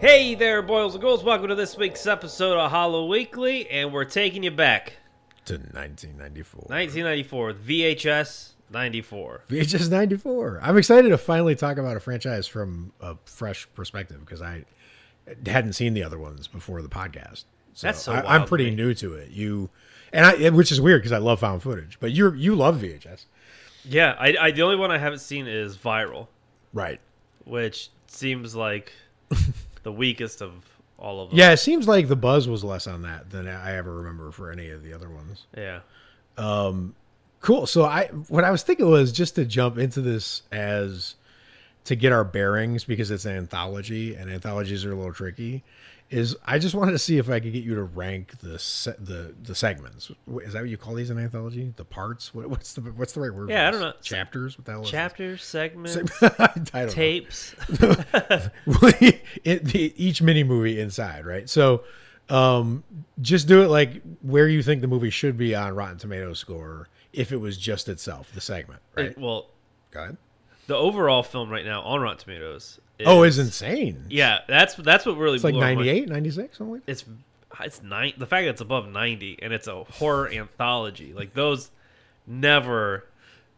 Hey there, boys and girls. Welcome to this week's episode of Hollow Weekly, and we're taking you back. to 1994. 1994, VHS 94. VHS 94. I'm excited to finally talk about a franchise from a fresh perspective because I hadn't seen the other ones before the podcast. So That's so I, to pretty new to it. You and I, which is weird because I love found footage, but you you love VHS, Yeah, I, I the only one I haven't seen is Viral, right? which seems like the weakest of all of them. Yeah, it seems like the buzz was less on that than I ever remember for any of the other ones. Yeah. Um, cool. So I what I was thinking was just to jump into this as to get our bearings because it's an anthology and anthologies are a little tricky. Is I just wanted to see if I could get you to rank the se- the the segments. Is that what you call these in anthology? The parts? What, what's the what's the right word? for Yeah, I don't know. Chapters? What the hell Chapters, segments, this? I don't tapes. it, the, each mini movie inside, right? So, um, just do it like where you think the movie should be on Rotten Tomatoes score if it was just itself, the segment, right? It- well, Go ahead. the overall film right now on Rotten Tomatoes. Is, Oh, it's insane. yeah. That's that's what really It's like blew our 98, 96, something like it's it's nine. The fact that it's above ninety and it's a horror anthology, like those, never,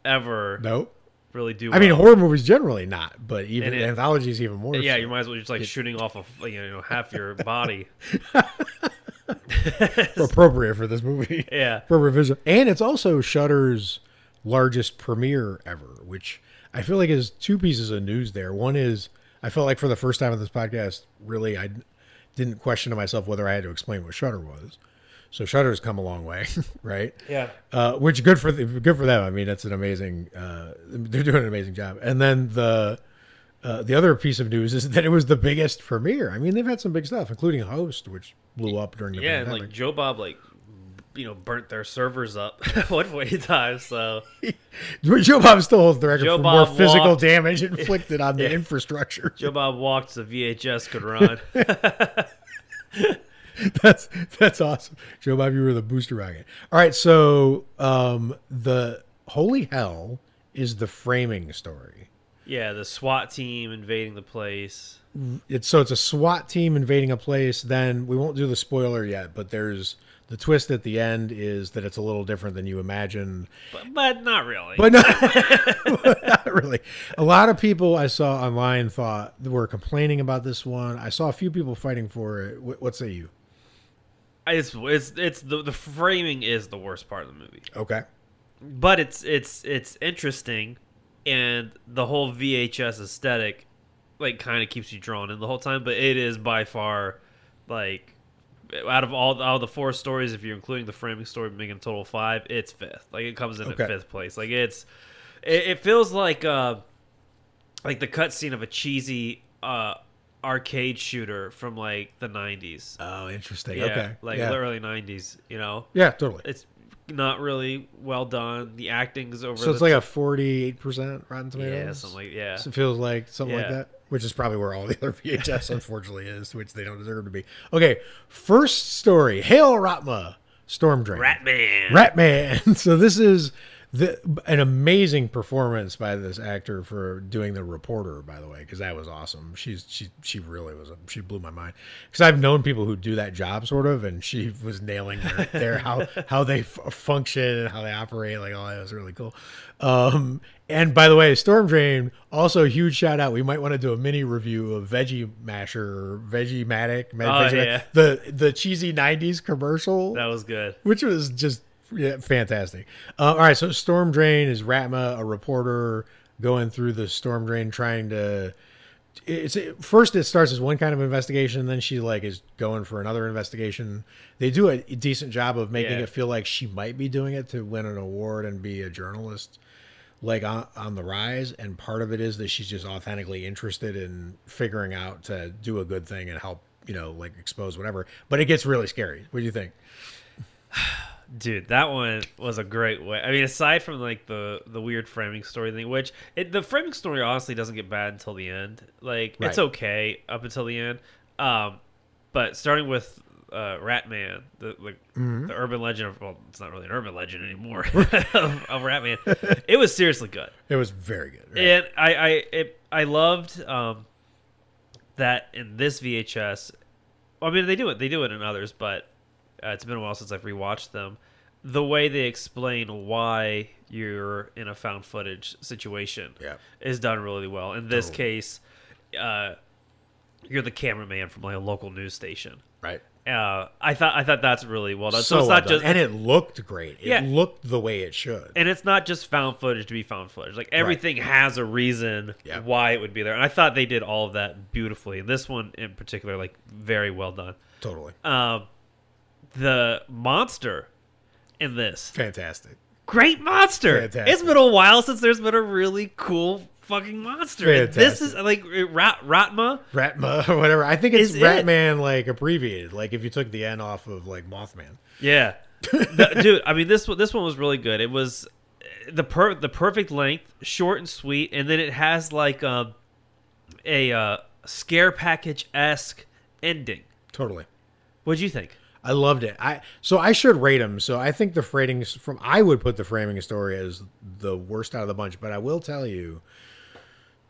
ever Nope. really do. I mean, horror movies generally not, but even it- anthologies even more. Yeah, so. you might as well just like shooting off of you know half your body. appropriate for this movie. Yeah. for revision. And it's also Shudder's largest premiere ever, which I feel like is two pieces of news there. One is I felt like for the first time on this podcast, really I didn't question to myself whether I had to explain what Shudder was. So Shudder's come a long way, right? Yeah. Uh, which good for the, good for them. I mean, it's an amazing. Uh, they're doing an amazing job. And then the uh, the other piece of news is that it was the biggest premiere. I mean, they've had some big stuff, including Host, which blew up during the Yeah, and pandemic. like Joe Bob, like you know, burnt their servers up one point in time. So Joe Bob still holds the record Joe for Bob more physical walked- damage inflicted on the Yeah. infrastructure. Joe Bob walked so VHS could run. that's that's awesome. Joe Bob, you were the booster rocket. All right, so um, the holy hell is the framing story. yeah, the SWAT team invading the place. It's so it's a SWAT team invading a place. Then we won't do the spoiler yet, but there's the twist at the end is that it's a little different than you imagine. But, but not really. But not, not really. A lot of people I saw online thought were complaining about this one. I saw a few people fighting for it. What, what say you? it's it's it's the the framing is the worst part of the movie. Okay. but it's it's it's interesting and the whole VHS aesthetic like kind of keeps you drawn in the whole time but it is by far like out of all of the four stories if you're including the framing story making a total of five it's fifth like it comes in Okay. at fifth place like it's it, it feels like uh like the cutscene of a cheesy uh arcade shooter from like the 90s Oh, interesting. yeah okay. like yeah. the early 90s you know yeah, totally. it's not really well done. The acting's over. So it's like a forty-eight percent Rotten Tomatoes. yeah, something like yeah. So it feels like something like that, which is probably where all the other VHS unfortunately is, which they don't deserve to be. Okay, first story: Hail Ratma, Storm Drain. Ratman. Ratman. So this is the an amazing performance by this actor for doing the reporter. By the way, because that was awesome. She's she she really was. She blew my mind. Because I've known people who do that job sort of, and she was nailing their, their how how they f- function and how they operate. Like oh, that was really cool. Um, and by the way, Storm Drain also huge shout out. We might want to do a mini review of Veggie Masher or Veggie Matic. Oh, yeah. The the cheesy '90s commercial That was good. which was just yeah, fantastic. Uh, all right, so Storm Drain is Ratma, a reporter going through the Storm Drain, trying to. It's first it starts as one kind of investigation, then she like is going for another investigation. They do a decent job of making Yeah. it feel like she might be doing it to win an award and be a journalist, like on, on the rise. And part of it is that she's just authentically interested in figuring out to do a good thing and help, you know, like expose whatever. But it gets really scary. What do you think? Dude, that one was a great way. I mean, aside from like the the weird framing story thing, which it, the framing story honestly doesn't get bad until the end. Like it's okay up until the end. Um, but starting with uh, Ratman, the like Mm-hmm. the urban legend of well, it's not really an urban legend anymore of, of Ratman. It was seriously good. It was very good. right? and I I it, I loved um that in this VHS, I mean they do it they do it in others, but uh, it's been a while since I've rewatched them. The way they explain why you're in a found footage situation Yeah. is done really well. In this Totally. case, uh, you're the cameraman from like a local news station. Right. Uh, I thought I thought that's really well done. So, So, it's well not done. just and it looked great. It Yeah. looked the way it should. and it's not just found footage to be found footage. Like everything has a reason Yeah. why it would be there, and I thought they did all of that beautifully. This one in particular, like very well done. totally. Um, the monster in this, Fantastic. great monster. Fantastic. It's been a while since there's been a really cool fucking monster. And This is like Rat Ratma. Ratma or whatever. I think it's Is it? Ratman like abbreviated. Like if you took the N off of like Mothman. Yeah, The- dude. I mean, this one this one was really good. It was the per the perfect length, short and sweet, and then it has like um, a uh, scare package esque ending. Totally. What'd you think? I loved it. I so I should rate them. So I think the framing from I would put the framing story as the worst out of the bunch. But I will tell you,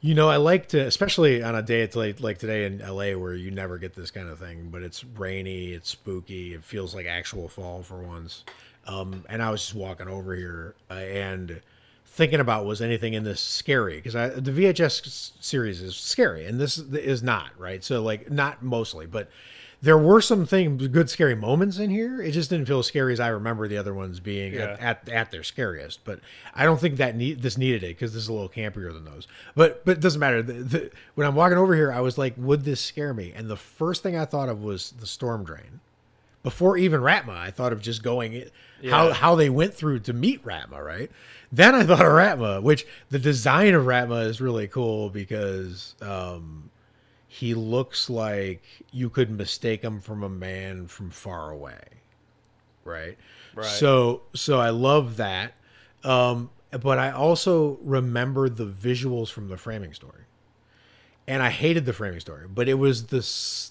you know, I like to, especially on a day like like today in LA where you never get this kind of thing. But it's rainy, it's spooky, it feels like actual fall for once. Um, and I was just walking over here uh, and thinking about was anything in this scary because the VHS series is scary and this is not right. So like not mostly, but there were some things good scary moments in here. It just didn't feel as scary as I remember the other ones being at, Yeah. at at their scariest. But I don't think that need this needed it because this is a little campier than those. But but it doesn't matter. The, the, when I'm walking over here, I was like, would this scare me? And the first thing I thought of was the storm drain before even Ratma, I thought of just going how how they went through to meet Ratma, right? Then I thought of Ratma, which the design of Ratma is really cool because um, he looks like you could mistake him from a man from far away, right? Right. So so I love that, um, but I also remember the visuals from the framing story and I hated the framing story, but it was the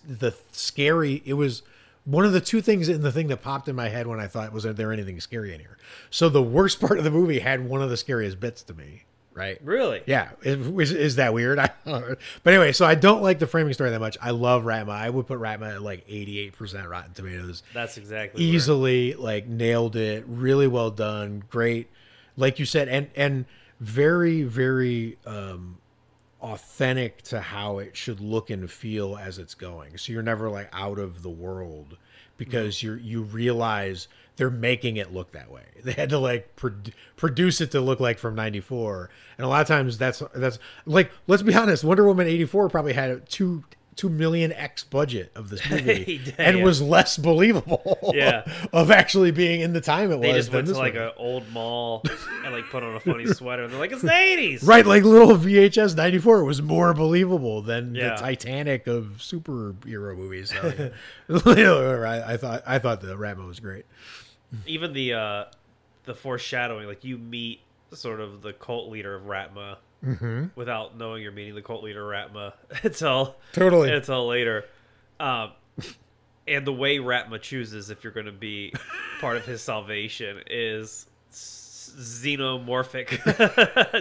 the scary. It was one of the two things in the thing that popped in my head when I thought, was there anything scary in here? So the worst part of the movie had one of the scariest bits to me, right? Really? Yeah, is, is that weird? I don't know. But anyway, so I don't like the framing story that much. I love Ratma. I would put Ratma at like eighty eight percent Rotten Tomatoes That's exactly where- easily like nailed it really well done great like you said and and very very um authentic to how it should look and feel as it's going so you're never like out of the world because mm-hmm. you're you realize they're making it look that way. They had to like pro- produce it to look like from 94 and a lot of times that's that's like let's be honest wonder woman 84 probably had two two million x budget of this movie did, and yeah. was less believable Yeah. of actually being in the time it They was just went to like an old mall and like put on a funny sweater, and they're like, "It's the '80s." right like little vhs 94 was more believable than Yeah. the titanic of superhero movies. I, I thought i thought the Ratmo was great even the uh the foreshadowing like you meet sort of the cult leader of ratma Mm-hmm. without knowing you're meeting the cult leader ratma. Until Totally. until later. Um and the way ratma chooses if you're going to be part of his salvation is xenomorphic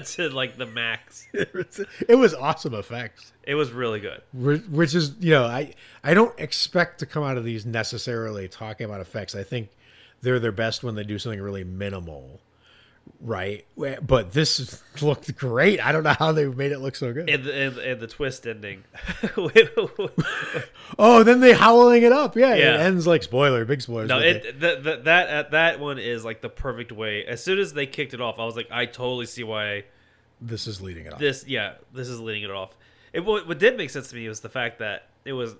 to like the max. It was awesome effects. It was really good. Which is you know i i don't expect to come out of these necessarily talking about effects. I think they're their best when they do something really minimal right but this looked great i don't know how they made it look so good and the, and, and the twist ending oh then they howling it up yeah, Yeah. it ends like spoiler big spoilers No, it the, the, that uh, that one is like the perfect way. As soon as they kicked it off, I was like, I totally see why this is leading it off this. Yeah, this is leading it off. It what, what did make sense to me was the fact that it was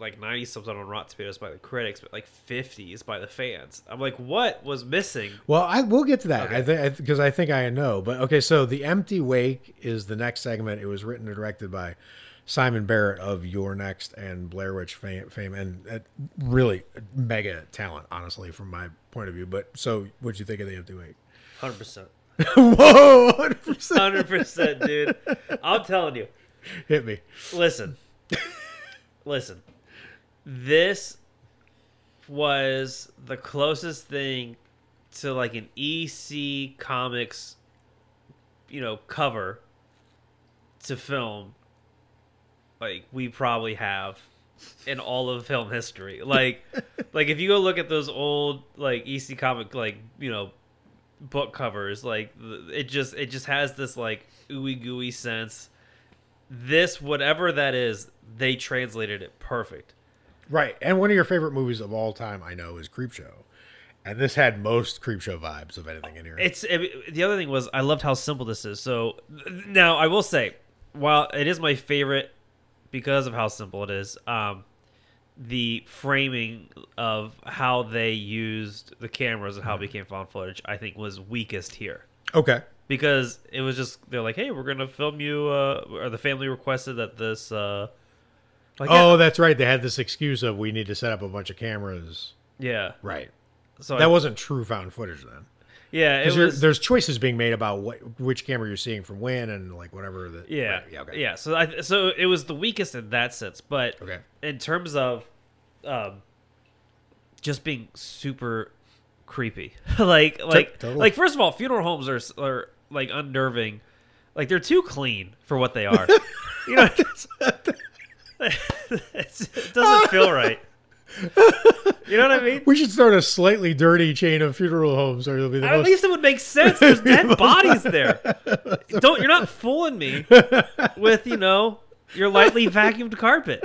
like ninety something on Rotten Tomatoes by the critics, but like fifties by the fans. I'm like, what was missing? Well, I we'll get to that. Okay. I think because I think I know. But okay, so the empty wake is the next segment. It was written and directed by Simon Barrett of You're Next and Blair Witch fame, fame and uh, really mega talent, honestly, from my point of view. But so, what'd you think of the empty wake? Hundred percent, Whoa, 100%. hundred percent, dude. I'm telling you. hit me. Listen, listen. This was the closest thing to like an EC Comics, you know, cover to film like we probably have in all of film history. Like like if you go look at those old like EC comic like, you know, book covers, like it just it just has this like ooey gooey sense. This whatever that is, they translated it perfect. Right. And one of your favorite movies of all time, I know, is Creepshow. And this had most Creepshow vibes of anything in here. It's it, the other thing was I loved how simple this is. So now I will say, while it is my favorite because of how simple it is, um, the framing of how they used the cameras and how it became found footage, I think, was weakest here okay. because it was just they're like, hey, we're gonna film you, uh, or the family requested that this. Uh, like, Oh, that's right. They had this excuse of we need to set up a bunch of cameras. yeah, Right. So That I, wasn't true found footage then. yeah, it Because was there's choices being made about what which camera you're seeing from when and like whatever. The, Yeah, right, yeah, okay. yeah. So I so it was the weakest in that sense, but Okay. in terms of um, just being super creepy, like like totally. like first of all, funeral homes are are like unnerving, like they're too clean for what they are. you know, it doesn't feel right. You know what I mean? We should start a slightly dirty chain of funeral homes, or it'll be the At most. least it would make sense. There's dead bodies there. Don't you're not fooling me with you know your lightly vacuumed carpet.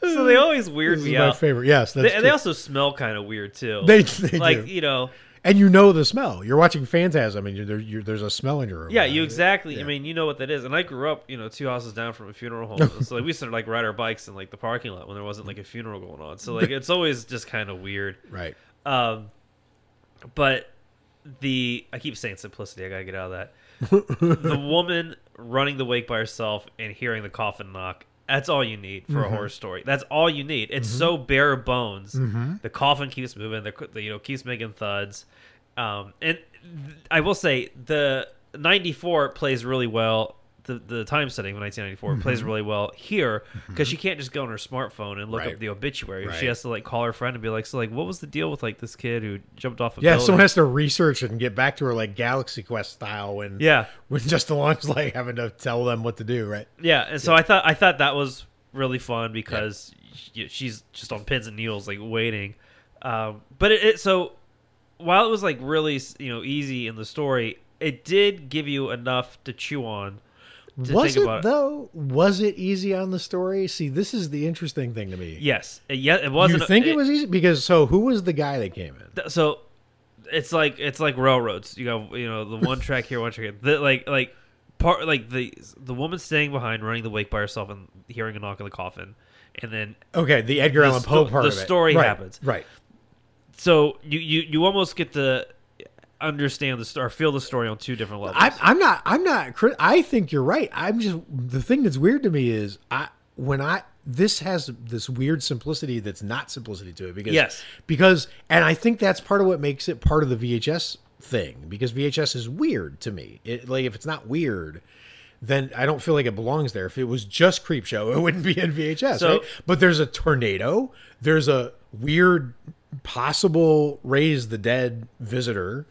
so they always weird this me is my out. favorite. Yes, that's They, and they also smell kind of weird too. They, they like do. you know, and you know the smell. You're watching Phantasm, and you're, you're, there's a smell in your room. yeah, you exactly. Yeah. I mean, you know what that is. And I grew up, you know, two houses down from a funeral home. so like we used to like ride our bikes in like the parking lot when there wasn't like a funeral going on. So like it's always just kind of weird. right. Um, but the I keep saying simplicity. I gotta get out of that. the woman running the wake by herself and hearing the coffin knock. That's all you need for Mm-hmm. a horror story. That's all you need. It's so bare bones. Mm-hmm. The coffin keeps moving. The, you know keeps making thuds. Um, and I will say the '94 plays really well. The, the time setting of 1994 Mm-hmm. plays really well here because she can't just go on her smartphone and look Right. up the obituary. Right. She has to like call her friend and be like, "So like, what was the deal with like this kid who jumped off a Yeah, building?" someone has to research it and get back to her like Galaxy Quest style when yeah, when just along's like having to tell them what to do, right? yeah. And so I thought I thought that was really fun because she- she's just on pins and needles, like waiting. Um, but it, it so while it was like really you know easy in the story, it did give you enough to chew on. Was it though? Was it easy on the story? See, this is the interesting thing to me. Yes, it, yeah, it wasn't. you think it, was easy because so who was the guy that came in? th- so it's like it's like railroads. You go, you know, the one track here, one track here. The, like like part like the the woman staying behind, running the wake by herself, and hearing a knock on the coffin, and then Okay, the Edgar The Allan Poe sto- part the of it. story Right, happens. Right. so you you you almost get to understand the story, or feel the story on two different levels. I'm, I'm not. I'm not. I think you're right. I'm just the thing that's weird to me is I when I this has this weird simplicity that's not simplicity to it because Yes. because and I think that's part of what makes it part of the VHS thing because VHS is weird to me. It like if it's not weird. Then I don't feel like it belongs there. If it was just Creepshow, it wouldn't be in VHS, So- right? But there's a tornado. There's a weird, possible raise the dead visitor.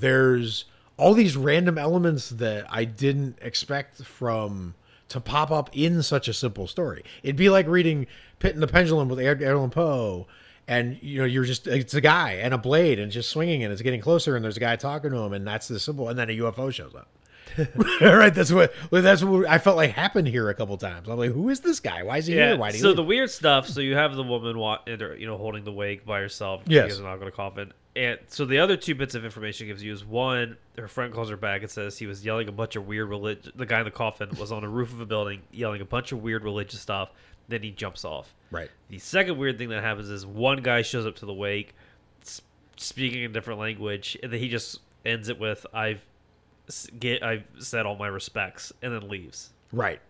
There's all these random elements that I didn't expect from to pop up in such a simple story. It'd be like reading Pit and the Pendulum with Edgar Allan Poe, and you know you're just it's a guy and a blade and just swinging and it's getting closer and there's a guy talking to him and that's the symbol and then a UFO shows up. right, that's what that's what I felt like happened here a couple times. I'm like, who is this guy? Why is he yeah. here? Why he so leave? the weird stuff. So you have the woman, wa- you know, holding the wake by herself. Yes. She has a knock on a coffin. And so the other two bits of information gives you is one, her friend calls her back and says he was yelling a bunch of weird religion. The guy in the coffin was on the roof of a building yelling a bunch of weird religious stuff. Then he jumps off. right. The second weird thing that happens is one guy shows up to the wake, speaking a different language, and then he just ends it with "I've get I've said all my respects," and then leaves. Right.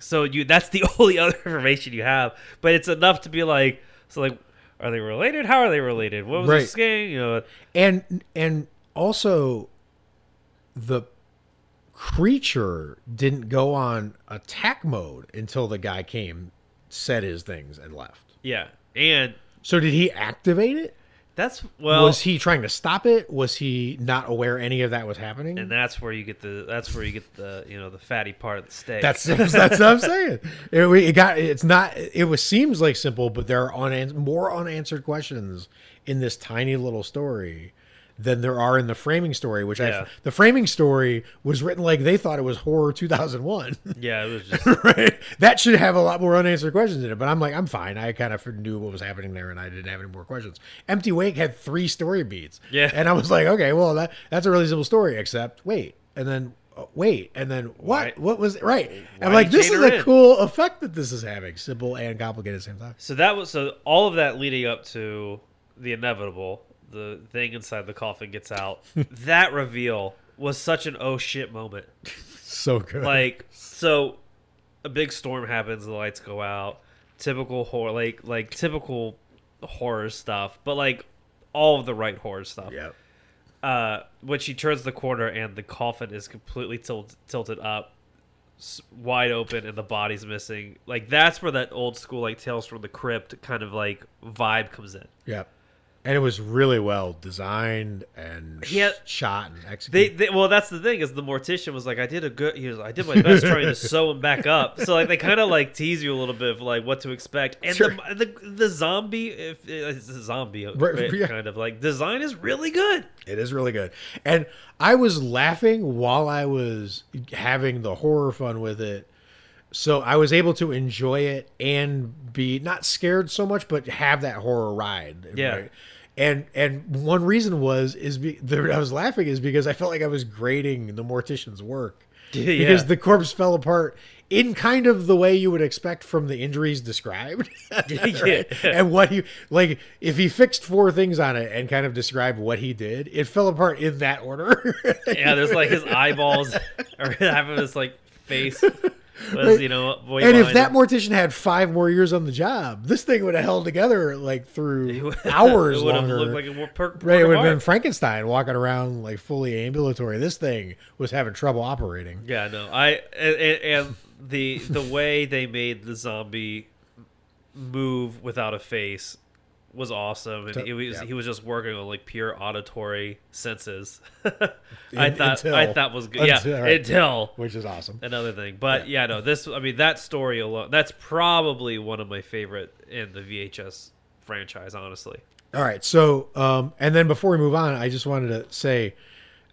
So you that's the only other information you have, but it's enough to be like, so like, are they related? How are they related? What was Right. this game? You know, and and also the creature didn't go on attack mode until the guy came said his things and left yeah. And so did he activate it That's well, was he trying to stop it? Was he not aware any of that was happening? and that's where you get the that's where you get the you know the fatty part of the steak. That's that's what I'm saying. It, it got it's not it was seems like simple, but there are unan- more unanswered questions in this tiny little story than there are in the framing story. Which Yeah. I the framing story was written like they thought it was horror 2001. yeah, it was just right? That should have a lot more unanswered questions in it. But I'm like, I'm fine. I kind of knew what was happening there, and I didn't have any more questions. Empty Wake had three story beats. Yeah. and I was like, okay, well, that that's a really simple story. Except, wait, and then uh, wait, and then what? Why- what was right? I'm like, this is a in? cool effect that this is having, simple and complicated at the same time. so that was so all of that leading up to the inevitable. The thing inside the coffin gets out. that reveal was such an oh shit moment. So good. like so a big storm happens the lights go out typical horror like like typical horror stuff but like all of the right horror stuff yeah, uh when she turns the corner and the coffin is completely tilt, tilted up wide open and the body's missing like that's where that old school like tales from the crypt kind of like vibe comes in yeah. And it was really well designed and Yeah. shot and executed. they well, that's the thing is the mortician was like, I did a good, he was, I did my best trying to sew him back up. So like they kind of like tease you a little bit of like what to expect, and Sure. the, the the zombie, if uh, it's a zombie Right, yeah. kind of like design is really good. It is really good. And I was laughing while I was having the horror fun with it. So I was able to enjoy it and be not scared so much, but have that horror ride. Yeah. And and one reason was is be, the, I was laughing is because I felt like I was grading the mortician's work Yeah. because the corpse fell apart in kind of the way you would expect from the injuries described. Yeah. And what he like if he fixed four things on it and kind of described what he did, it fell apart in that order. Yeah, there's like his eyeballs or having this like face was you know and if that him. mortician had five more years on the job, this thing would have held together like through hours. it would have looked like a more per- Right, it would have been. Frankenstein walking around like fully ambulatory. This thing was having trouble operating. Yeah, no, I and, and the the way they made the zombie move without a face was awesome, and he was Yeah. he was just working on like pure auditory senses. I thought until- I thought was good. until- yeah, right. until Which is awesome. another thing, but yeah. no, this I mean that story alone. That's probably one of my favorite in the VHS franchise. Honestly, All right. So, um, and then before we move on, I just wanted to say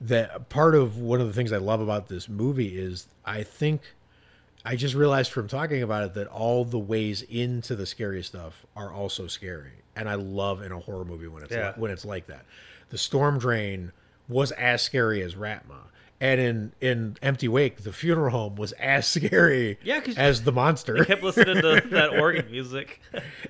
that part of one of the things I love about this movie is I think I just realized from talking about it that all the ways into the scary stuff are also scary, and I love in a horror movie when it's Yeah. when it's like that. The storm drain was as scary as Ratma. And in, in Empty Wake, the funeral home was as scary Yeah, as the monster. kept listening to that organ music.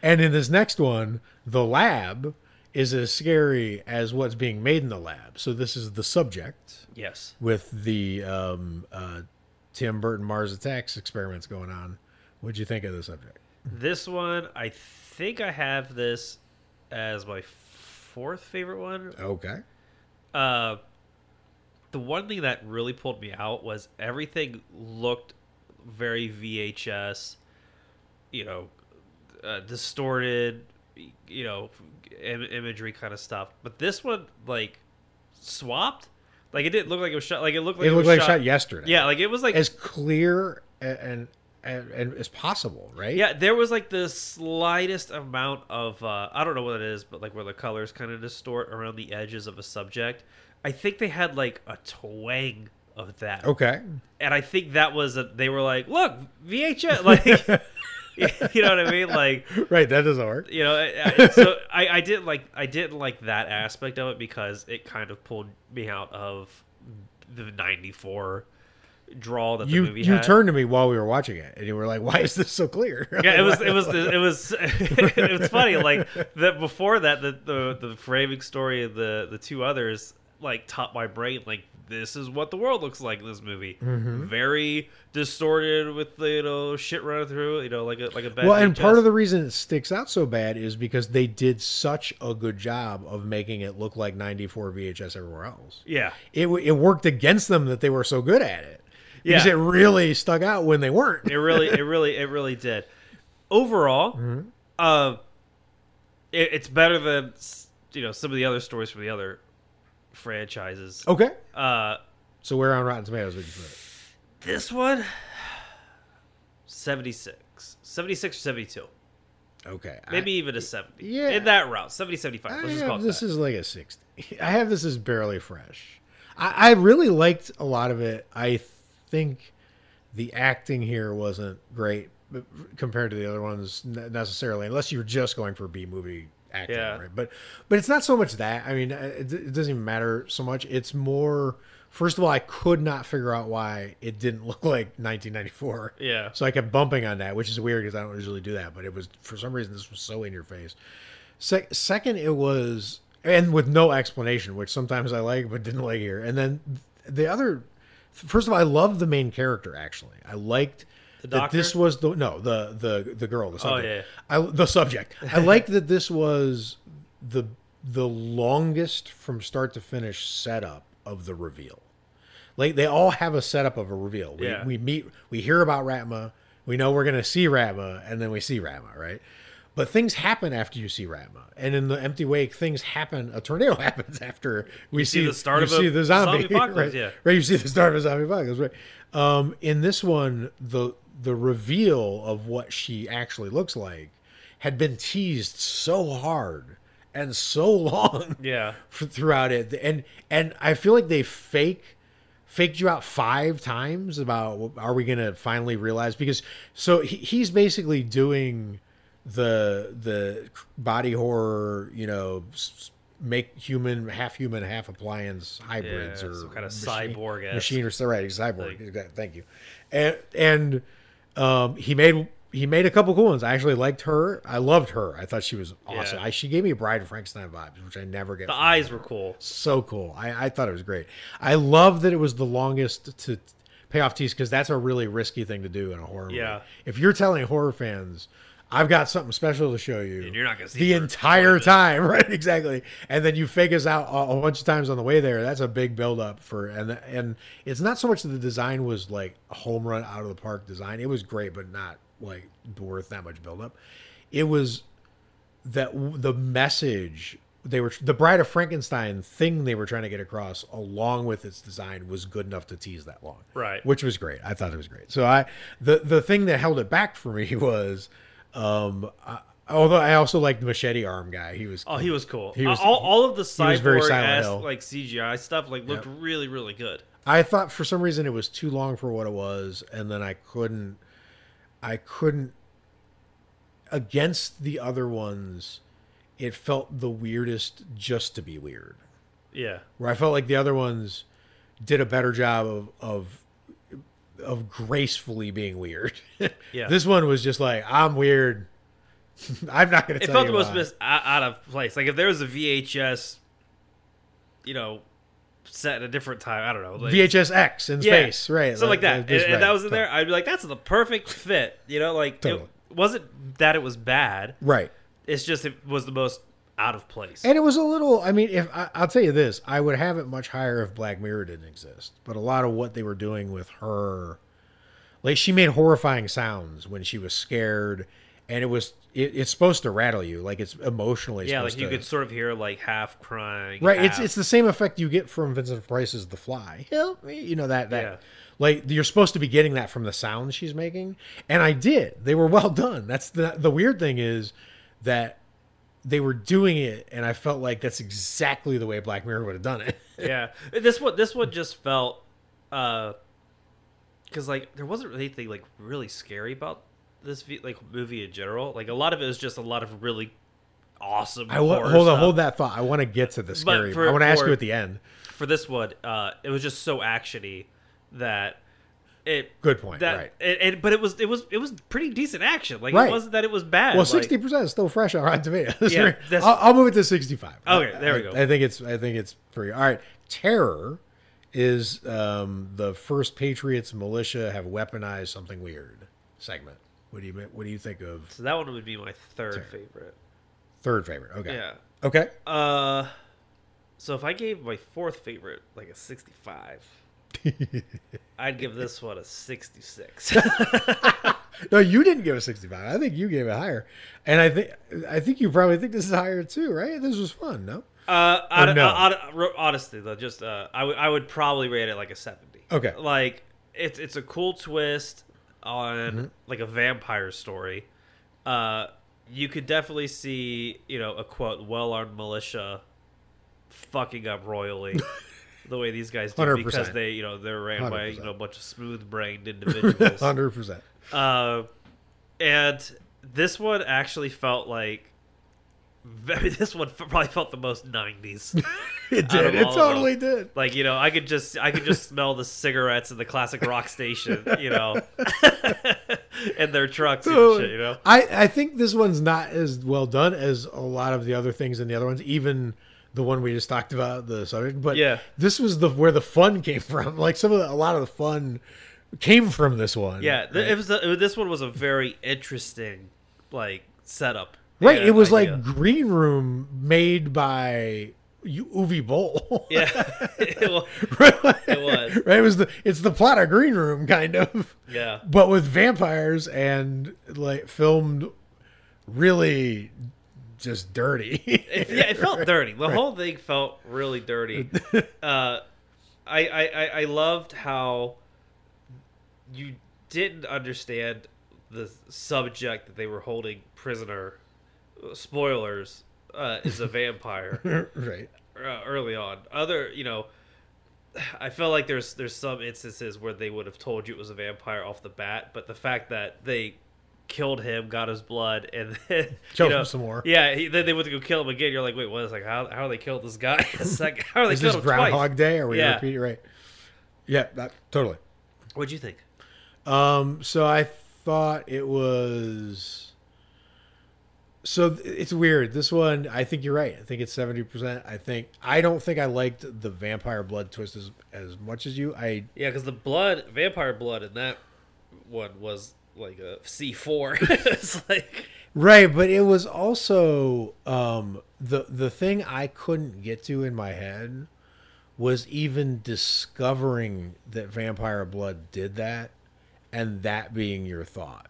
And in this next one, the lab is as scary as what's being made in the lab. So this is the subject yes, with the um, uh, Tim Burton Mars Attacks experiments going on. What'd you think of the subject? This one, I think I have this as my fourth favorite one. Okay. Uh, the one thing that really pulled me out was everything looked very VHS, you know, uh, distorted, you know, Im- imagery kind of stuff. But this one, like, swapped. Like it didn't look like it was shot. Like it looked like it it, looked was like shot yesterday. Yeah, like it was like As clear and as possible, right? Yeah, there was like the slightest amount of uh, I don't know what it is, but like where the colors kind of distort around the edges of a subject. I think they had like a twang of that, Okay. and I think that was a, they were like, look, VHS, like you know what I mean, like Right. That doesn't work. you know. I- I- So I, I didn't like I didn't like that aspect of it because it kind of pulled me out of the '94 draw that the You movie you had. turned to me while we were watching it, and you were like, "Why is this so clear?" yeah, it was it was it was it was funny. Like that before that, the the the framing story of the the two others like taught my brain like this is what the world looks like in this movie. Mm-hmm. Very distorted with the you know shit running through. You know, like a like a bad. well, and part of the reason it sticks out so bad is because they did such a good job of making it look like 94 VHS everywhere else. yeah. It it worked against them that they were so good at it. Because Yeah. it really stuck out when they weren't. It really, it really, it really did. Overall, Mm-hmm. uh, it, it's better than you know some of the other stories from the other franchises. Okay. Uh, So where on Rotten Tomatoes would you put it? this one, 76. 76 or 72. Okay. I- Maybe even a 70. yeah. In that route. 70, 75. Let's just call have, this that. is like a 60. I have this as barely fresh. I, I really liked a lot of it. I think the acting here wasn't great compared to the other ones necessarily, unless you're just going for B movie acting, Yeah. right? But but it's not so much that. I mean, it, it doesn't even matter so much. It's more. First of all, I could not figure out why it didn't look like 1994. Yeah. So I kept bumping on that, which is weird because I don't usually do that. But it was for some reason this was so in your face. Sec- second, it was and with no explanation, which sometimes I like but didn't like here. And then the other, first of all, I love the main character. Actually, I liked The that this was the no the the the girl the oh, subject. yeah. I the subject. I liked that this was the the longest from start to finish setup of the reveal. Like they all have a setup of a reveal. We, Yeah. we meet, we hear about Ratma, we know we're gonna see Ratma, and then we see Ratma, right? But things happen after you see Ratma, and in the Empty Wake, things happen. A tornado happens after we see the start you of a see the zombie, zombie apocalypse, right? yeah. right. You see the start of a zombie apocalypse, right? Um, in this one, the the reveal of what she actually looks like had been teased so hard and so long Yeah. f- throughout it and and i feel like they fake faked you out five times about are we gonna finally realize because so he, he's basically doing the the body horror you know make human half human half appliance hybrids Yeah, or some kinda machine- cyborg-esque. machine or so right cyborg Like- thank you and and um he made he made a couple cool ones. I actually liked her. I loved her. I thought she was awesome. Yeah. I, she gave me a Bride of Frankenstein vibes, which I never get. The eyes her were cool. so cool. I, I thought it was great. I love that it was the longest to pay off tease because that's a really risky thing to do in a horror movie. Yeah. If you're telling horror fans, I've got something special to show you, And you're not gonna see the entire time, right? Exactly. And then you fake us out a, a bunch of times on the way there. That's a big build up for and and it's not so much that the design was like a home run out of the park design. It was great, but not like worth that much build up. It was that the message they were the bride of frankenstein thing they were trying to get across along with its design was good enough to tease that long Right. which was great i thought it was great so i the the thing that held it back for me was um I, although i also liked the machete arm guy he was Oh, he was cool. He was- all, all of the cyborg ass like CGI stuff like looked Yep. really really good. I thought for some reason it was too long for what it was, and then I couldn't, I couldn't. Against the other ones, it felt the weirdest just to be weird. Yeah. Where I felt like the other ones did a better job of of of gracefully being weird. Yeah. This one was just like I'm weird. I'm not going to It felt the most mis- out of place. Like if there was a VHS, you know, set at a different time. I don't know. Like, VHS X in Yeah, space, right? something like that. Uh, just and, and that was in there. I'd be like, that's the perfect fit. You know, like Totally. it wasn't that it was bad. right. It's just it was the most out of place. And it was a little. I mean, if I, I'll tell you this, I would have it much higher if Black Mirror didn't exist. But a lot of what they were doing with her, like she made horrifying sounds when she was scared, and it was it, it's supposed to rattle you, like it's emotionally. yeah, like you to, could sort of hear like half crying. right. It's it's the same effect you get from Vincent Price's The Fly. Help me, you know that that. Yeah. Like you're supposed to be getting that from the sounds she's making, and I did. They were well done. That's the the weird thing is that they were doing it, and I felt like that's exactly the way Black Mirror would have done it. yeah. This one this one just felt uh because like there wasn't anything like really scary about this v- like movie in general. Like a lot of it was just a lot of really awesome. I horror hold on, stuff. hold that thought. I want to get to the scary. for- I want to ask you at the end. For this one, uh, it was just so actiony that it. Good point. That right. it, it, but it was it was it was pretty decent action. Like Right. it wasn't that it was bad. Well, like- sixty percent is still fresh on Rotten Tomatoes. Yeah, I'll, I'll move it to sixty-five. Okay, there we go. I think it's. I think it's pretty. All right. Terror is um, the first Patriots militia have weaponized something weird segment. What do you What do you think of So that one would be my third favorite. third favorite? Okay. Yeah. Okay. Uh, so if I gave my fourth favorite like a sixty-five, I'd give this one a sixty-six. no, you didn't give it 65. I think you gave it higher, and I think I think you probably think this is higher too, right? This was fun, no? Uh, out, no? out, out, honestly though, just uh, I would I would probably rate it like a seventy. Okay. Like it's it's a cool twist on Mm-hmm. like a vampire story. Uh, you could definitely see you know a quote well armed militia fucking up royally. The way these guys do, because 100%. they, you know, they're ran by you know a bunch of smooth-brained individuals. Hundred percent. Uh, and this one actually felt like very, this one probably felt the most 90s. It did. It totally did. like, you know, I could just I could just smell the cigarettes in the classic rock station, you know. and their trucks and shit, you know. I, I think this one's not as well done as a lot of the other things in the other ones, even the one we just talked about, the subject. But Yeah. this was the where the fun came from. Like some of the, a lot of the fun came from this one. Yeah, th- it was a, this one was a very interesting like setup. right. It was idea. like Green Room made by U- Uwe Boll. yeah. it was, right. It was. Right. It was the it's the plot of Green Room kind of. yeah. but with vampires and like filmed really just dirty. Yeah, it felt dirty. The whole thing felt really dirty. Uh, I, I I I loved how you didn't understand the subject that they were holding prisoner. Spoilers uh, is a vampire right. uh, early on. Other, you know, I felt like there's there's some instances where they would have told you it was a vampire off the bat, but the fact that they killed him, got his blood, and then Killed you know, him some more. Yeah, he, then they went to go kill him again. You're like, wait, what? It's like how how they killed this guy? it's like how are they Is killed this him twice? Groundhog Day? Are we Yeah. repeating right? Yeah, that, totally. What'd you think? Um, so I thought it was. So it's weird. This one, I think you're right. I think it's seventy percent. I think I don't think I liked the vampire blood twist as as much as you. I Yeah, because the blood, vampire blood in that one was like a C four. it's like Right, but it was also um, the the thing I couldn't get to in my head was even discovering that vampire blood did that, and that being your thought,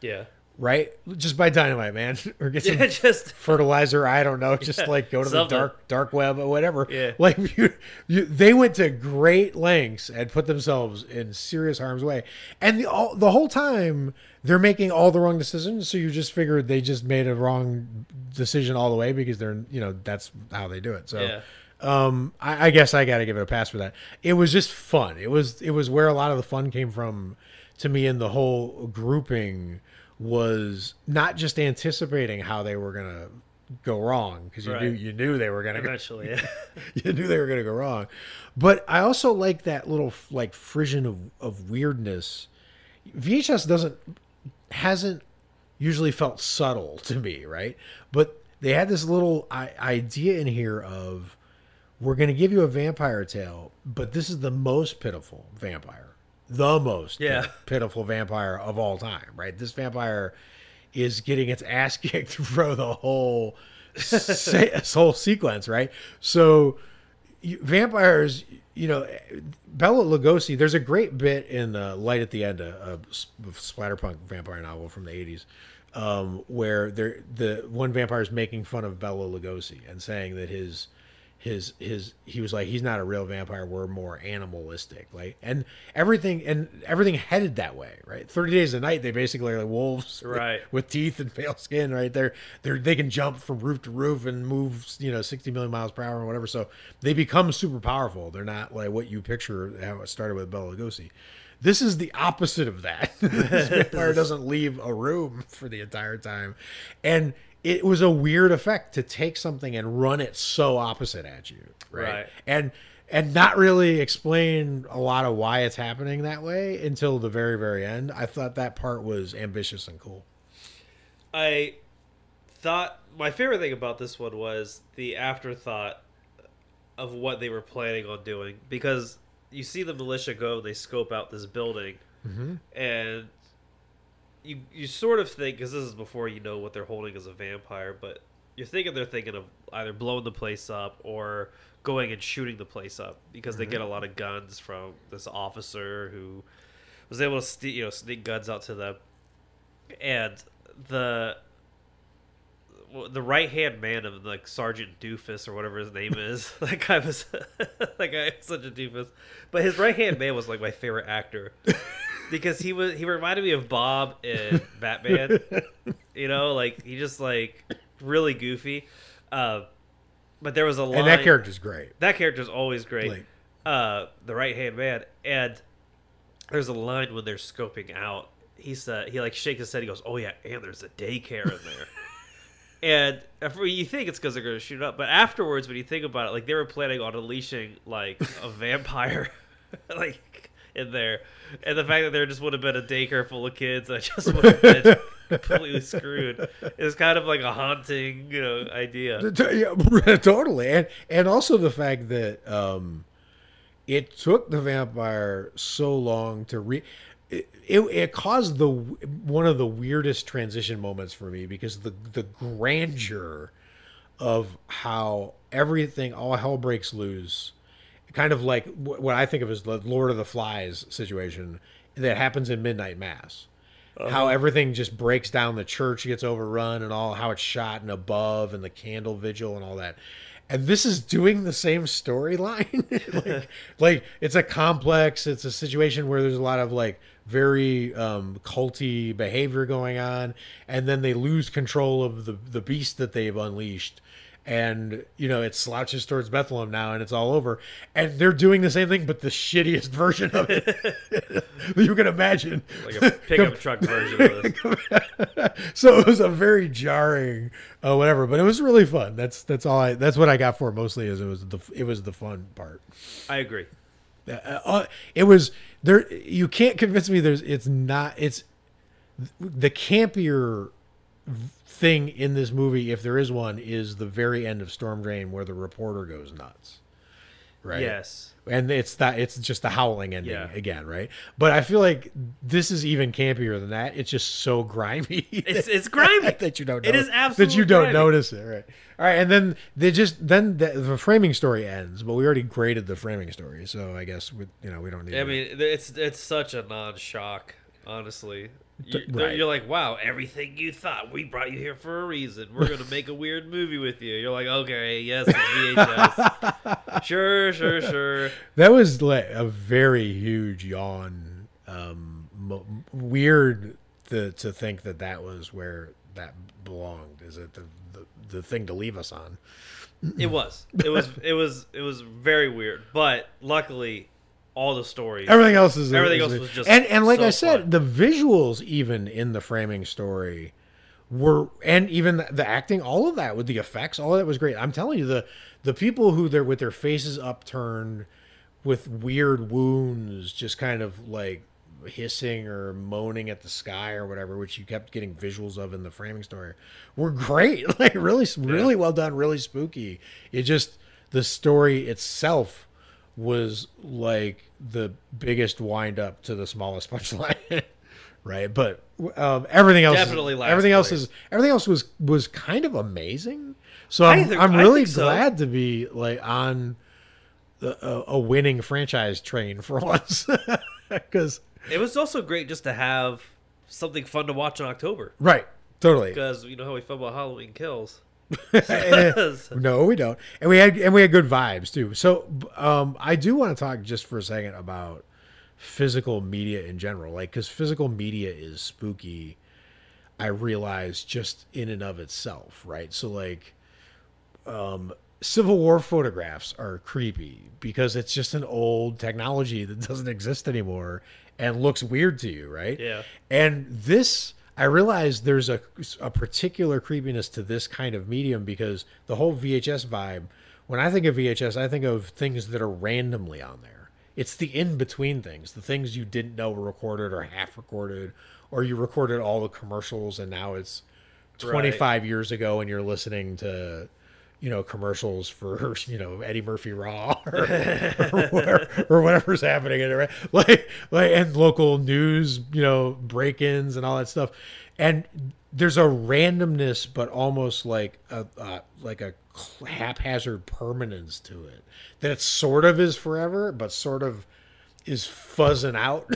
yeah, right? Just by dynamite, man, or get some yeah, just fertilizer. I don't know. Just Yeah, like go to the dark dark web or whatever. Yeah. Like you, you, they went to great lengths and put themselves in serious harm's way, and the all, the whole time they're making all the wrong decisions. So you just figured they just made a wrong decision all the way because they're you know that's how they do it. So. Yeah. Um, I, I guess I got to give it a pass for that. It was just fun. It was it was where a lot of the fun came from to me, in the whole grouping was not just anticipating how they were gonna go wrong because you Right. knew you knew they were gonna go, eventually. Yeah. you knew they were gonna go wrong. But I also like that little like frisson of, of weirdness. VHS doesn't hasn't usually felt subtle to me, right? But they had this little I- idea in here of we're going to give you a vampire tale, but this is the most pitiful vampire, the most Yeah. pitiful vampire of all time, right? This vampire is getting its ass kicked through the whole se- this whole sequence, right? So you, vampires, you know, Bela Lugosi. There's a great bit in uh, Light at the End, a, a splatterpunk vampire novel from the '80s, um, where there the one vampire is making fun of Bela Lugosi and saying that his his his he was like he's not a real vampire. We're more animalistic. Like and everything and everything headed that way right? 30 Days of Night they basically are like wolves with- Right. with, teeth and pale skin right? They're they're they can jump from roof to roof and move you know 60 million miles per hour or whatever. So they become super powerful. They're not like what you picture how it started with Bela Lugosi. This is the opposite of that. This vampire doesn't leave a room for the entire time. And it was a weird effect to take something and run it so opposite at you right, Right. and and not really explain a lot of why it's happening that way until the very very end. I thought that part was ambitious and cool. I thought my favorite thing about this one was the afterthought of what they were planning on doing because you see the militia go, they scope out this building, mm-hmm. and you you sort of think because this is before you know what they're holding as a vampire, but you're thinking they're thinking of either blowing the place up or going and shooting the place up because they get a mm-hmm. lot of guns from this officer who was able to you know sneak guns out to them and the the right hand man of like Sergeant Doofus or whatever his name is. that guy was that guy was such a doofus. But his right hand man was like my favorite actor because he was he reminded me of Bob in Batman. you know, like he just like really goofy. Uh, but there was a line. And that character's great. That character's always great. Like- uh, the right hand man, and there's a line when they're scoping out. He said he like shakes his head. He goes, "Oh yeah, and there's a daycare in there." and if, you think it's because they're going to shoot up, but afterwards, when you think about it, like they were planning on unleashing like a vampire, like in there, and the fact that there just would have been a daycare full of kids that just would have been completely screwed is kind of like a haunting, you know, idea. Yeah, totally, and and also the fact that um, it took the vampire so long to re. It, it, it caused the one of the weirdest transition moments for me because the the grandeur of how everything all hell breaks loose kind of like what i think of as the lord of the flies situation that happens in midnight mass. How everything just breaks down the church gets overrun and all how it's shot and above and the candle vigil and all that. And this is doing the same storyline. Like, like it's a complex it's a situation where there's a lot of like very um culty behavior going on. And then they lose control of the the beast that they've unleashed and you know it slouches towards Bethlehem now, and it's all over. And they're doing the same thing, but the shittiest version of it you can imagine. Like a pickup truck version of this. so it was a very jarring, uh, whatever. But it was really fun. That's that's all I. That's what I got for mostly. Is it was the it was the fun part. I agree. Uh, uh, it was there. You can't convince me. There's. It's not. It's the campier thing in this movie, if there is one, is the very end of Storm Drain where the reporter goes nuts. Right. Yes. And it's that it's just the howling ending Yeah. again, right? But I feel like this is even campier than that. It's just so grimy. It's it's grimy. that you don't. It notice, is that you don't grimy. notice it, right? All right, and then they just then the, the framing story ends, but we already graded the framing story, so I guess we, you know we don't need. I to- mean, it's it's such a non-shock, honestly. You, D- right. You're like, wow, everything you thought, we brought you here for a reason. We're gonna make a weird movie with you. You're like, okay, yes, VHS. sure, sure, sure. that was like a very huge yawn. Um, mo- weird to to think that that was where that belonged. Is it the the, the thing to leave us on? It was, it was, it was, it was very weird. But luckily, all the stories. Everything else is Everything is- else was just and and like so I said, fun. the visuals even in the framing story were and even the, the acting, all of that with the effects, all of that was great. I'm telling you, the the people who they're with their faces upturned, with weird wounds, just kind of like hissing or moaning at the sky or whatever, which you kept getting visuals of in the framing story, were great. Like really, really well done, really spooky. It just the story itself was like the biggest wind up to the smallest punchline. right but um, everything else Definitely last everything else is everything else was was kind of amazing so i'm, think- I'm really think so. glad to be like on the, a, a winning franchise train for once because It was also great just to have something fun to watch in October right totally because you know how we feel about Halloween Kills. no, we don't. And we had and we had good vibes too. So um, I do want to talk just for a second about physical media in general, like because physical media is spooky. I realize just in and of itself, right? So like, um, Civil War photographs are creepy because it's just an old technology that doesn't exist anymore and looks weird to you, right? Yeah. And this, I realize there's a, a particular creepiness to this kind of medium because the whole VHS vibe, when I think of VHS, I think of things that are randomly on there. It's the in between things, the things you didn't know were recorded or half recorded, or you recorded all the commercials and now it's 25 years ago and you're listening to you know commercials for you know Eddie Murphy Raw or, or, whatever, or whatever's happening in it, right? Like like and local news, you know, break-ins and all that stuff. And there's a randomness, but almost like a uh, like a haphazard permanence to it that sort of is forever, but sort of is fuzzing out.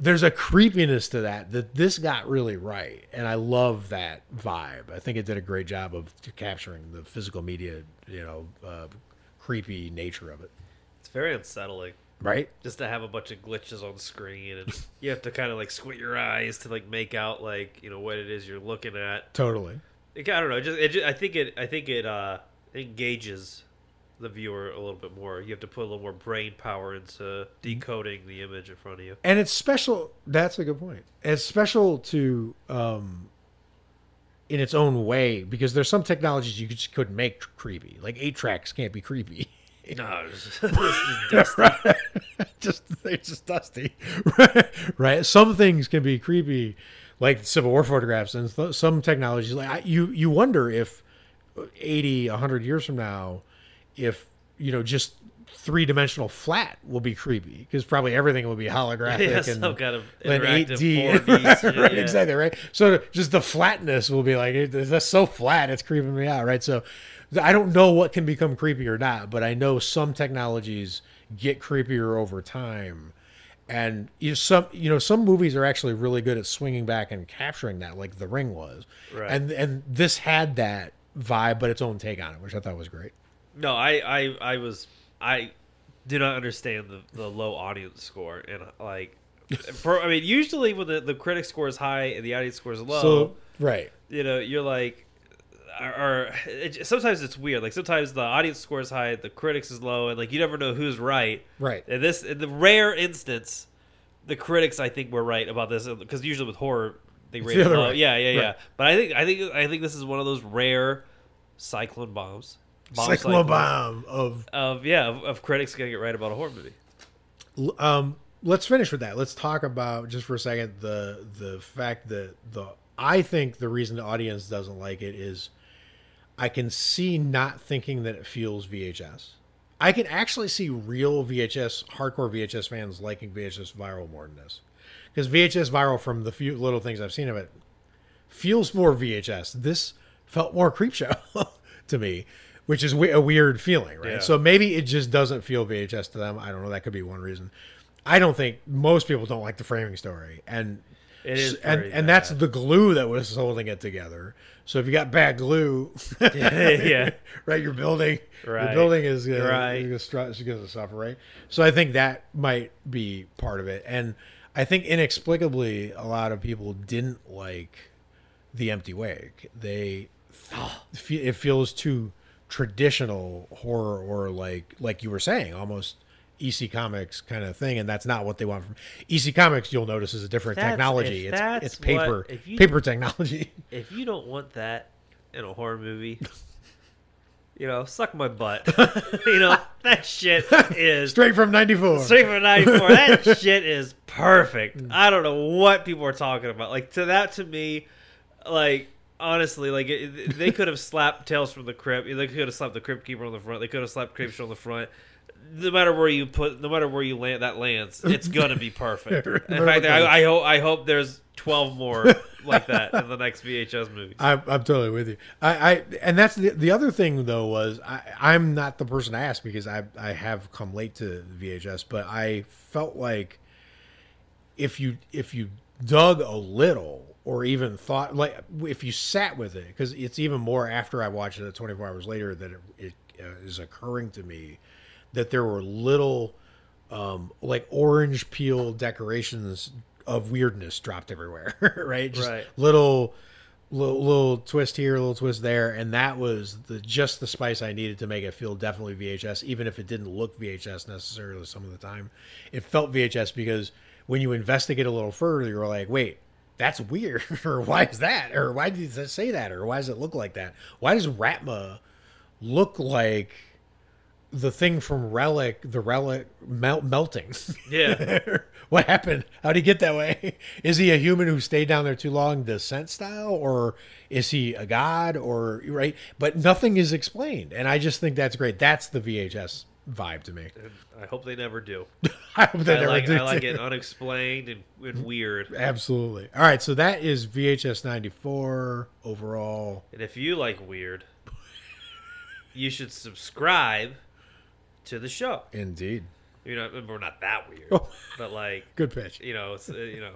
There's a creepiness to that that this got really right, and I love that vibe. I think it did a great job of capturing the physical media, you know, uh, creepy nature of it. It's very unsettling Right? just to have a bunch of glitches on screen, and you have to kind of like squint your eyes to like make out like you know what it is you're looking at. Totally. It, I don't know. Just, it just I think it I think it uh engages the viewer a little bit more. You have to put a little more brain power into decoding the image in front of you. and it's special that's a good point. It's special to um in its own way because there's some technologies you just couldn't make creepy. Like eight tracks can't be creepy. No, this is dusty. just it's just dusty. Right? Some things can be creepy like civil war photographs and th- some technologies. Like I, you you wonder if 80 100 years from now if you know just three-dimensional flat will be creepy because probably everything will be holographic yeah, and some kind of interactive 8D. 4D. shit, right, yeah. exactly, right? So just the flatness will be like, that's so flat, it's creeping me out, right? So I don't know what can become creepy or not, but I know some technologies get creepier over time. And you know, some you know some movies are actually really good at swinging back and capturing that, like The Ring was, Right. and and this had that vibe, but its own take on it, which I thought was great. No, I, I, I was, I do not understand the, the low audience score, and like, for I mean, usually when the, the critic score is high and the audience score is low, So right, you know, you're like, or, or it, sometimes it's weird. Like sometimes the audience score is high, the critics is low, and like you never know who's right. right, And this, in the rare instance, the critics I think were right about this because usually with horror they rate the it low. way. Yeah, yeah, yeah. Right. But I think I think I think this is one of those rare cyclone bombs. Bomb cyclone cyclones bomb of Of yeah, of, of critics getting it right about a horror movie. um let's finish with that. Let's talk about just for a second the the fact that the i think the reason the audience doesn't like it is i can see not thinking that it feels vhs i can actually see real vhs hardcore vhs fans liking vhs viral more than this. Because vhs viral from the few little things i've seen of it feels more vhs this felt more Creepshow to me which is a weird feeling right? Yeah. so maybe it just doesn't feel vhs to them. I don't know. That could be one reason. I don't think most people don't like the framing story. And It is and pretty and that's the glue that was holding it together. So if you got bad glue yeah. right your building your building is gonna, Right. is gonna, is gonna suffer right? So i think that might be part of it. And i think inexplicably a lot of people didn't like the empty wake. They it feels too traditional horror or like like you were saying almost EC Comics kind of thing, and that's not what they want from EC Comics. You'll notice is a different That's- technology. It's it's paper what- you- paper technology. If you don't want that in a horror movie, you know, suck my butt. you know, that shit is Straight from '94. Straight from '94. That shit is perfect. Mm. I don't know what people are talking about. Like to that, to me, like honestly, like it, they could have slapped Tales from the Crypt. They could have slapped the Crypt Keeper on the front. They could have slapped Creepshow on the front. No matter where you put, no matter where you land, that lands, it's gonna be perfect. In fact, I, I hope I hope there's twelve more like that in the next VHS movie. I'm, I'm totally with you. I, I and that's the, the other thing though was I, I'm not the person to ask because I I have come late to VHS, but I felt like if you if you dug a little or even thought like if you sat with it because it's even more after I watched it 24 hours later that it, it uh, is occurring to me that there were little um, like orange peel decorations of weirdness dropped everywhere, right? Just Right. little, little, little twist here, little twist there, and that was the just the spice I needed to make it feel definitely VHS, even if it didn't look VHS necessarily some of the time. It felt VHS because when you investigate a little further, you're like, wait. That's weird, or why is that, or why did it say that, or why does it look like that? Why does Ratma look like the thing from Relic, the Relic mel- melting. Yeah. what happened? How'd he get that way? Is he a human who stayed down there too long, descent style, or is he a god, or right? But nothing is explained, and I just think that's great. That's the VHS vibe to me. And I hope they never do. I hope they I never like, do I like it unexplained and, and weird. Absolutely. All right, so that is VHS ninety four overall. And if you like weird, you should subscribe to the show. Indeed. You know, we're not that weird, Oh. but like Good pitch. you know, it's, uh, you know,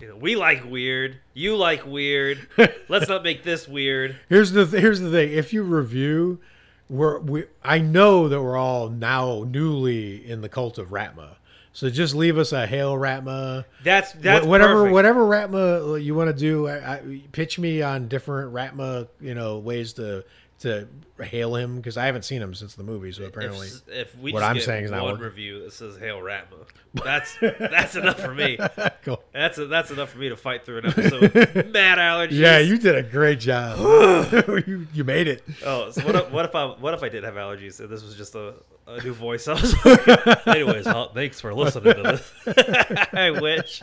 you know, we like weird. You like weird. Let's not make this weird. Here's the th- here's the thing. If you review, we're we I know that we're all now newly in the cult of Ratma. So just leave us a hail Ratma. That's that's whatever perfect. whatever Ratma you want to do. I, I, pitch me on different Ratma you know ways to to hail him because I haven't seen him since the movie. So apparently, If, if we what just I'm saying is not one review that says "Hail Ratma," that's that's enough for me. cool. That's that's enough for me to fight through an episode. Mad allergies. Yeah, you did a great job. you you made it. Oh, so what if, what if I what if I did have allergies and this was just a, a new voice? I was like, anyways, well, thanks for listening to this. I wish.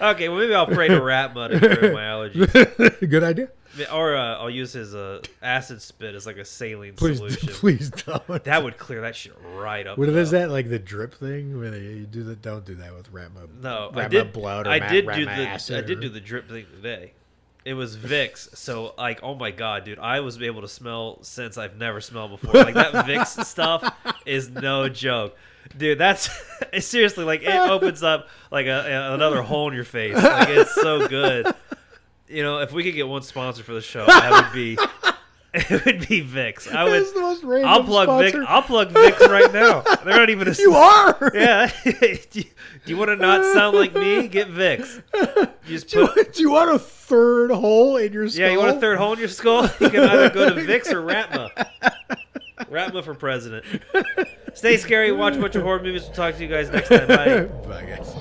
Okay, well maybe I'll pray to Ratma to cure my allergies, Good idea. Or uh, I'll use his uh, acid spit as like a saline Please solution. please don't. That would clear that shit right up. What is that like the drip thing? When you do that, don't do that with Ratma. No, Ratma I did. blood or I did do the. acid I did or- do the drip thing today. It was Vicks, so like, oh my god, dude, I was able to smell scents I've never smelled before. Like that Vicks stuff is no joke, dude. That's seriously like it opens up like a- another hole in your face. Like it's so good. You know, if we could get one sponsor for the show, that would be. It would be Vicks. I would. The most random I'll plug sponsor. Vicks. I'll plug Vicks right now. They're not even a. You are. Yeah. do, you, you want to not sound like me? Get Vicks. You just Do you, do you want a third hole in your skull? yeah, you want a third hole in your skull? You can either go to Vicks or Ratma. Ratma for president. Stay scary. Watch a bunch of horror movies. We'll talk to you guys next time. Bye. Bye, guys.